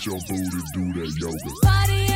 let your booty do that yoga. Party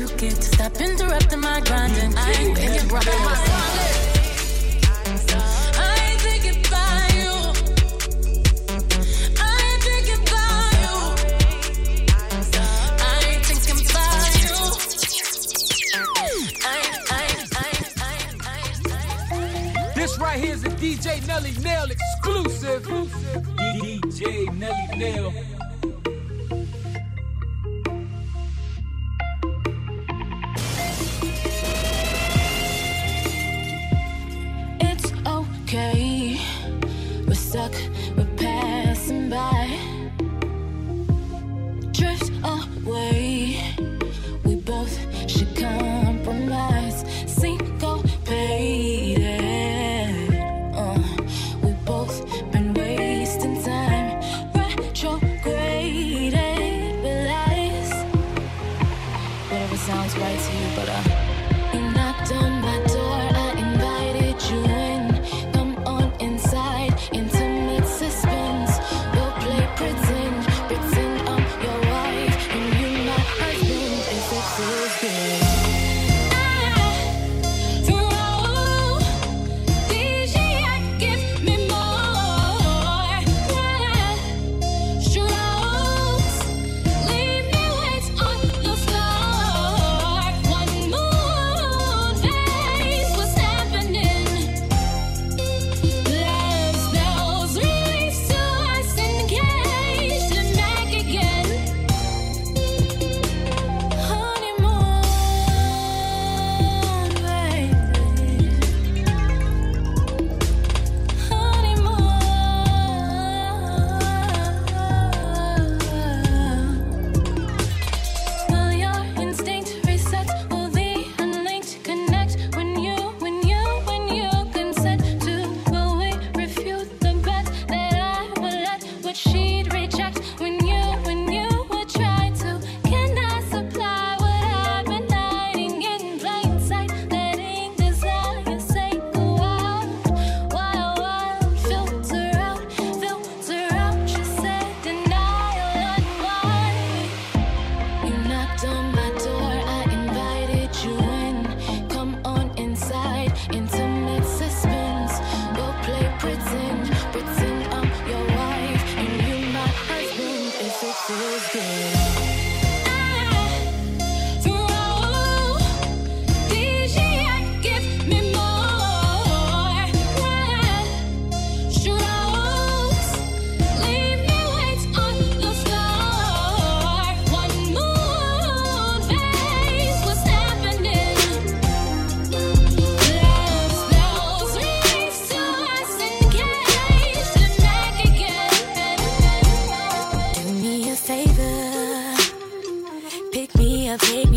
you get to stop interrupting my grinding. I ain't thinking about my ain't this right here is a DJ Nelly Nell exclusive. DJ Nelly Nell. a it.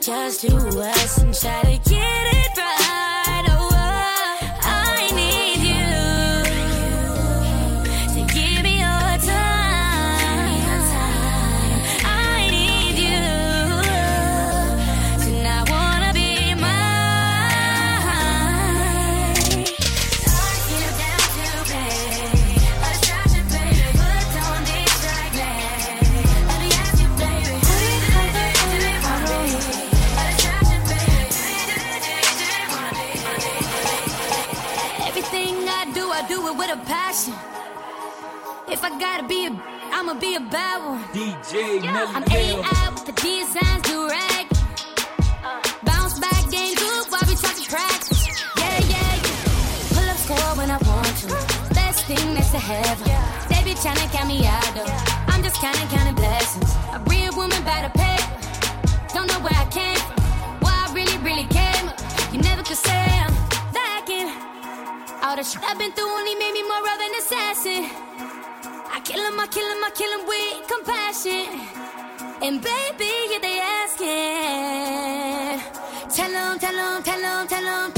Just do us and try to get. If I gotta be a, I'ma be a bad one. DJ Nelly I'm Nell. A out with the designs rag. Bounce back, game good while we talking practice. Yeah, yeah, yeah. Pull up score when I want to. Best thing that's to heaven. They be tryna count me out though. I'm just counting, counting blessings. A real woman by the paper. Don't know where I came from. Where I really, really came up. You never could say I'm lacking. All the shit I've been through only made me I kill him, I kill him, him with compassion. And baby, yeah, they asking. Tell them, tell them, tell them, tell them.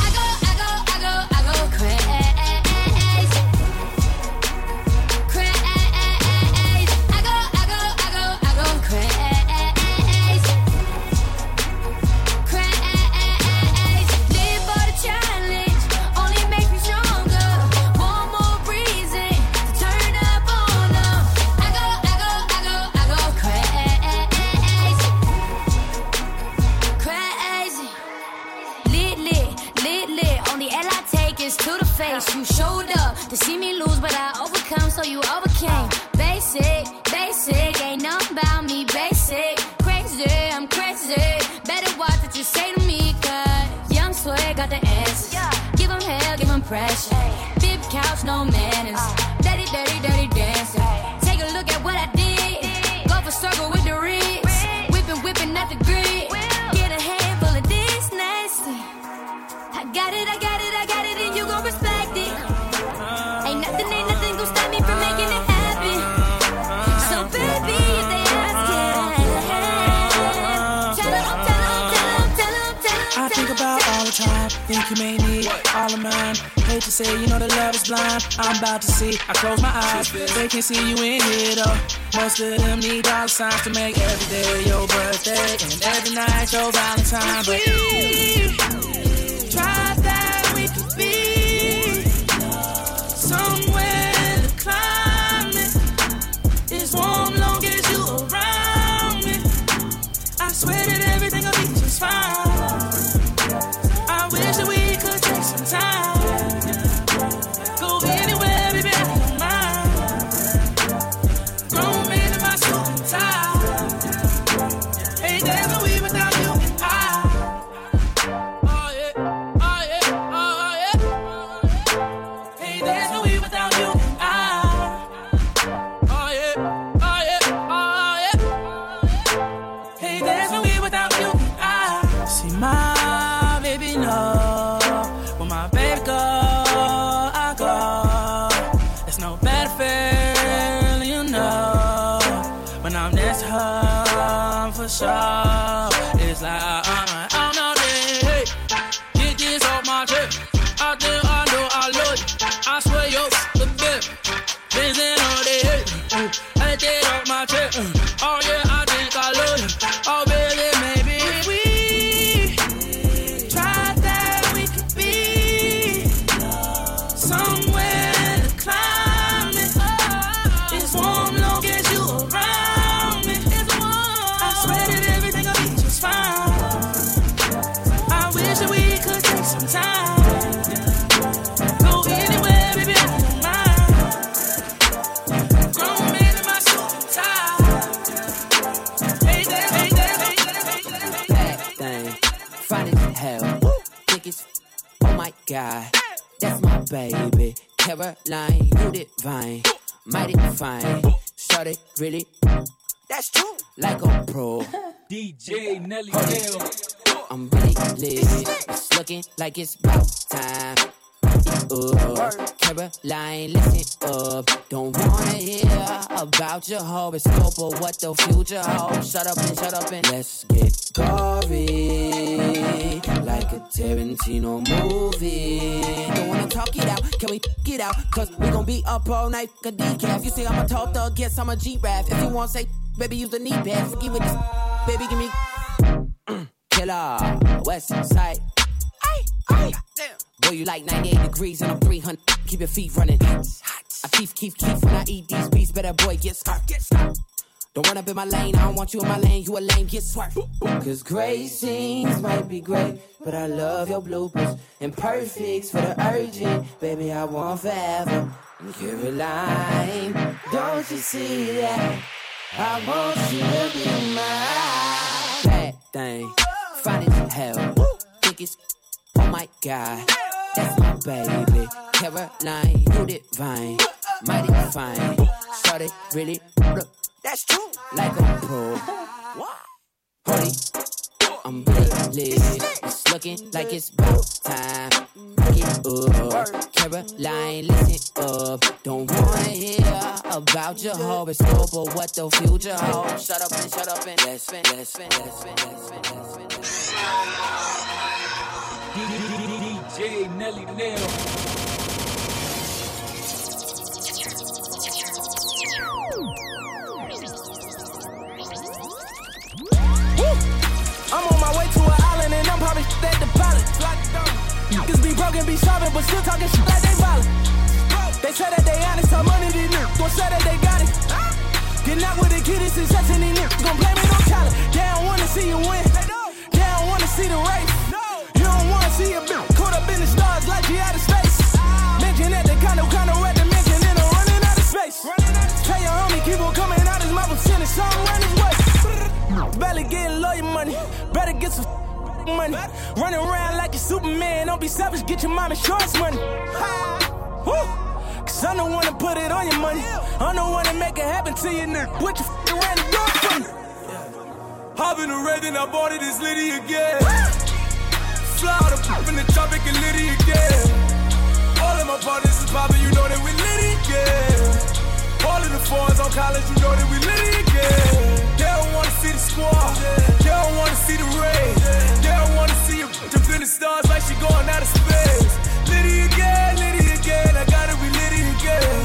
Think you may need all of mine. Hate to say, you know the love is blind. I'm about to see. I close my eyes. They can see you in here though. Most of them need dollar signs to make every day your birthday and every night your Valentine. But baby. Caroline, you divine, mighty fine. Started really, that's true. Like a pro, DJ Nelly Nell. I'm really lit. It's looking like it's about time. Uh, Caroline, listen up. Don't wanna hear about your horoscope or what the future holds. Shut up and shut up and let's get gory. Like a Tarantino movie. Don't wanna talk it out. Can we get out? Cause we gon' be up all night. A decaf. You say I'm a tall thug, guess I'm a G-Rap. If you want say, baby, use the knee pad. Forgive with this. Baby, give me. Killer, West Side. Ay, Boy, you like 98 degrees and I'm 300. Keep your feet running. Hot. I keep, keep, keep when I eat these beats. Better boy, get stopped, get stopped. Don't run up in my lane, I don't want you in my lane, you a lame, get swerved. Cause great scenes might be great, but I love your bloopers. And perfects for the urgent, baby, I want forever. Caroline, don't you see that? I want you to be mine. Thing, fine as hell. Think it's, oh my god, that's my baby. Caroline, you divine, mighty fine. Started really, that's true. Like a pro. Honey, I'm really It's looking like it's about time. Get up, Caroline, listen up. Don't wanna hear about your horoscope or what the future holds. Shut up and shut up and let's spin, let's spin, let's spin, let's spin, let's spin, let's spin. DJ Nelly Nell. But still talking shit like they violent. They say that they honest, how money these niggas gon' say that they got it. Getting out with the kid is success and these niggas gon' blame it on talent. They don't wanna see you win. They don't wanna see the race. You don't wanna see a bitch caught up in the stars like you out of space. Mention that they kinda kinda red dimension and I'm running out of space. Tell your homie keep on coming out his mouth and sending something run his way. Better get lawyer money. Better money. Running around like a Superman. Don't be selfish. Get your mom insurance money. Woo. Cause I'm the one to put it on your money. I'm the one to make it happen to you, nigga. What you f***ing ran the door for me? Hop in the red, then I bought it, it's Liddy again. Fly the pop in the tropic and Liddy again. All of my partners is poppin', you know that we Liddy again. The fours on college, you know that we Liddy again. They don't wanna see the squad, they don't wanna see the rain. They don't wanna see you the stars like she going out of space. Again, again, I got it, we Liddy again.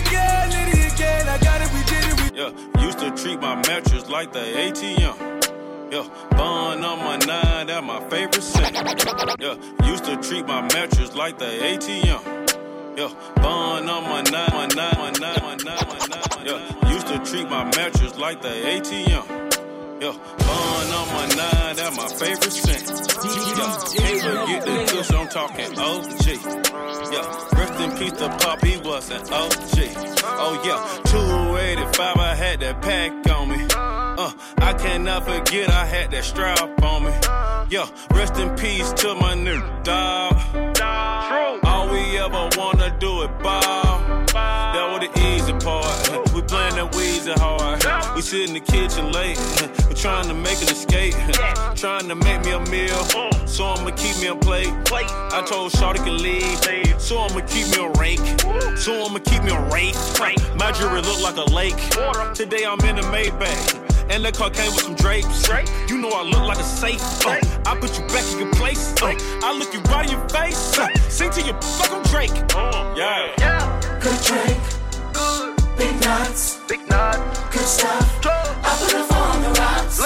Again, again, I got it, we did it, Yeah, used to treat my mattress like the ATM. Yeah, bun on my nine, that my favorite scent. Yeah, used to treat my mattress like the ATM. Yeah, bun on my nine, my nine, my nine, my nine, my nine. Yeah, used to treat my mattress like the ATM. Yeah, bun on my nine, that my favorite scent. Yeah, can't forget the kush, I'm talking OG. Yeah, rest in peace to Pop, he was an OG. Oh yeah, 285, I had that pack on me. Uh, I cannot forget I had that strap on me. Yeah, rest in peace to my new dog. We wanna do is ball. That was the easy part. We playing that Weezy hard. We sit in the kitchen late. We trying to make an escape. Trying to make me a meal. Mm. So I'ma keep me a plate. I told Shawty can leave. So I'ma keep me a rake. So I'ma keep me a rake. My jewelry look like a lake. Today I'm in a Maybach. And the car came with some drapes. You know I look like a safe. Uh, I put you back in your place. Uh, I look you right in your face. Uh, sing to your fucking I'm Drake. Yeah. Good drink, big nuts, Big nut, good stuff. I put it on the rocks.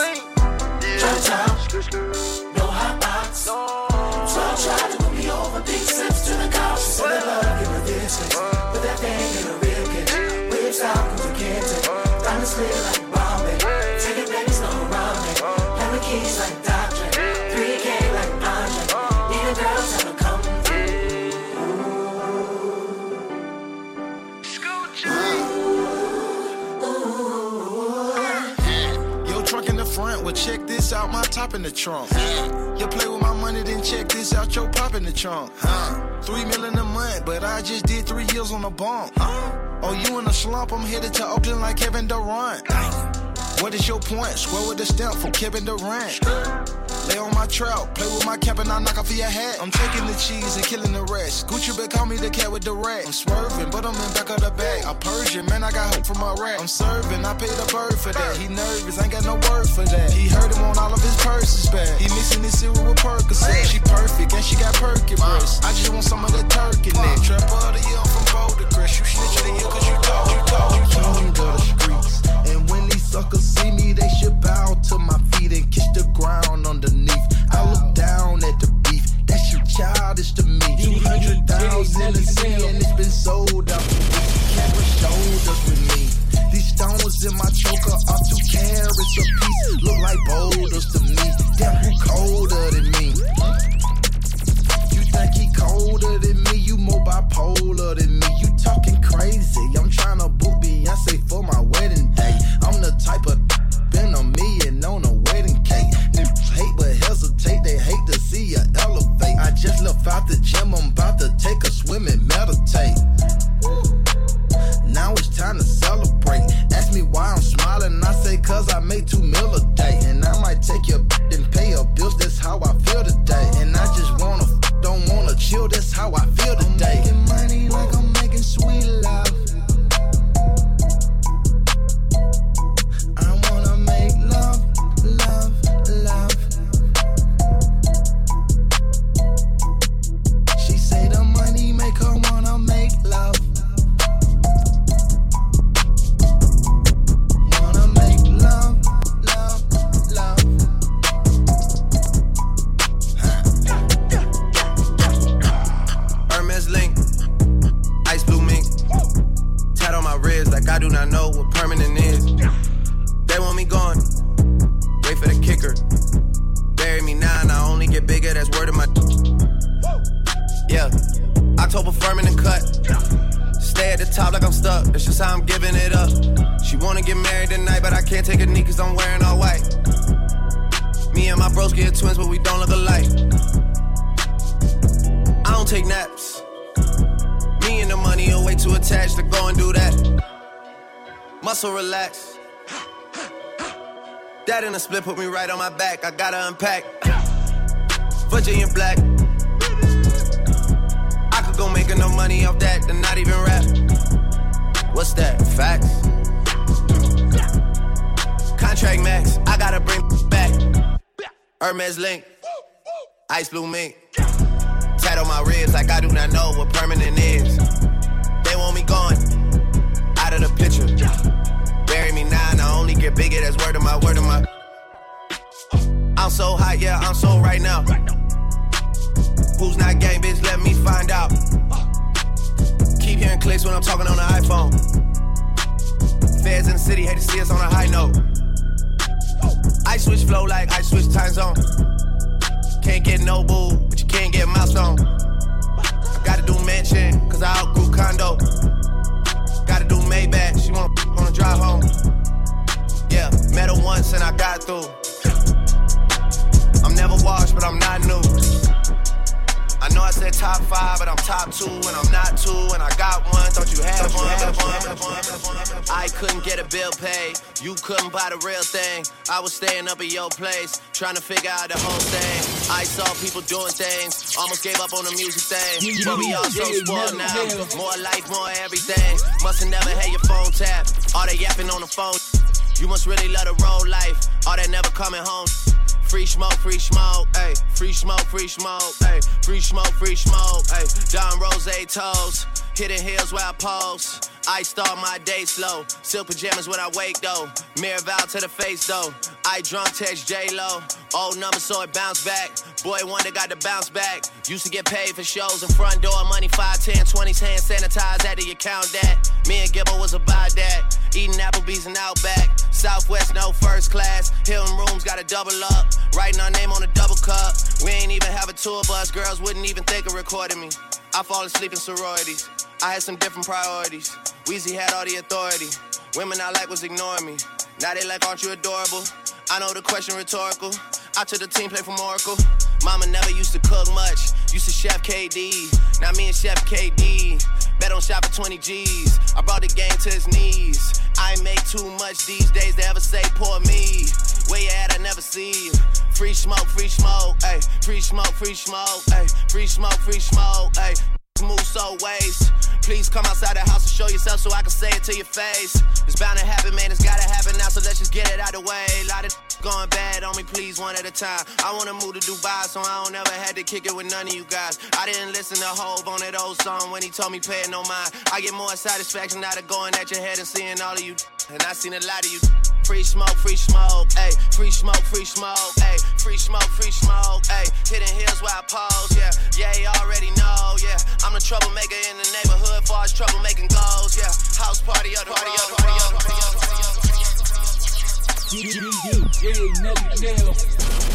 Drop top, no hot box. So I tried to put me over, big sips to the couch. She said I love you with distance, but that thing in a real kitchen. Whips out cause we can't take. Diamonds clear like in the trunk. You play with my money, then check this out, your pop in the trunk. Huh? Three million a month, but I just did three years on the bump. Oh, you in a slump, I'm headed to Oakland like Kevin Durant. What is your point? Square with the stamp from Kevin Durant. Lay on my trout, play with my cap and I knock off your hat. I'm taking the cheese and killing the rest. Gucci bet call me the cat with the rat. I'm swerving, but I'm in back of the bag. I Persian, man, I got hope from my rat. I'm serving, I paid a bird for that. He nervous, ain't got no word for that. He heard him on all of his purses back. He mixing his cereal with Percocet. She perfect and she got perky breasts. I just want some of that turkey neck. Trap of the year, I'm from Boulder Crest. You snitch of the year cause you talk, you talk, you talk, you the streets. And when these suckers see me, they should bow to my And get twins, but we don't look alike. I don't take naps. Me and the money are way too attached to go and do that. Muscle relax. That in a split put me right on my back. I gotta unpack. Virginia black. I could go make enough money off that and not even rap. What's that? Facts. Contract max. I gotta bring back. Hermes link. Ice blue mink. Tat on my ribs like I do not know what permanent is. They want me gone, out of the picture. Bury me now, and I only get bigger. That's word of my word of my. I'm so hot, yeah, I'm so right now. Who's not gang, bitch? Let me find out. Keep hearing clicks when I'm talking on the iPhone. Feds in the city hate to see us on a high note. I switch flow like I switch time zone. Can't get no boo, but you can't get milestone. Gotta do mansion, cause I outgrew condo. Gotta do Maybach, she wanna on the drive home. Yeah, met her once and I got through. I'm never washed, but I'm not new. I know I said top five, but I'm top two, and I'm not two, and I got one. Don't you have, one. I couldn't get a bill paid. You couldn't buy the real thing. I was staying up at your place, trying to figure out the whole thing. I saw people doing things, almost gave up on the music thing. But we all so spoiled now. More life, more everything. Must have never had your phone tapped. All they yapping on the phone. You must really love the road life. All that never coming home. Free smoke, free smoke, ayy. Free smoke, free smoke, ayy. Free smoke, free smoke, ayy. Don Rose toes, hitting hills where I pose. I start my day slow. Silk pajamas when I wake though. Mirror vow to the face though. I drunk text J Lo. Old number so it bounce back. Boy wonder got to bounce back. Used to get paid for shows and front door money 5, 10, 20s hand sanitized at the account that. Me and Gibbo was about that. Eating Applebee's and Outback. Southwest no first class. Hilton rooms got to double up. Writing our name on a double cup. We ain't even have a tour bus. Girls wouldn't even think of recording me. I fall asleep in sororities. I had some different priorities. Weezy had all the authority. Women I like was ignoring me. Now they like, aren't you adorable? I know the question rhetorical. I took the team play from Oracle. Mama never used to cook much. Used to chef KD. Now me and chef KD. Bet on shop for 20 G's. I brought the game to his knees. I make too much these days to ever say poor me. Where you at? I never see you. Free smoke, free smoke, ayy. Free smoke, free smoke, ayy. Free smoke, free smoke, ayy. Move so ways. Please come outside the house and show yourself so I can say it to your face. It's bound to happen, man. It's gotta happen now, so let's just get it out the way. lot of going bad on me, please, one at a time. I wanna move to Dubai, so I don't ever had to kick it with none of you guys. I didn't listen to Hove on that old song when he told me pay it no mind. I get more satisfaction out of going at your head and seeing all of you. And I seen a lot of you. Free smoke, free smoke, ayy. Free smoke, free smoke, ayy. Free smoke, free smoke, ayy. Hitting hills where I pose, yeah. Yeah, you already know, yeah. I'm the troublemaker in the neighborhood, far as troublemaking goes, yeah. House party of the party of the party of the party of the party of the DJ Nelly Nell.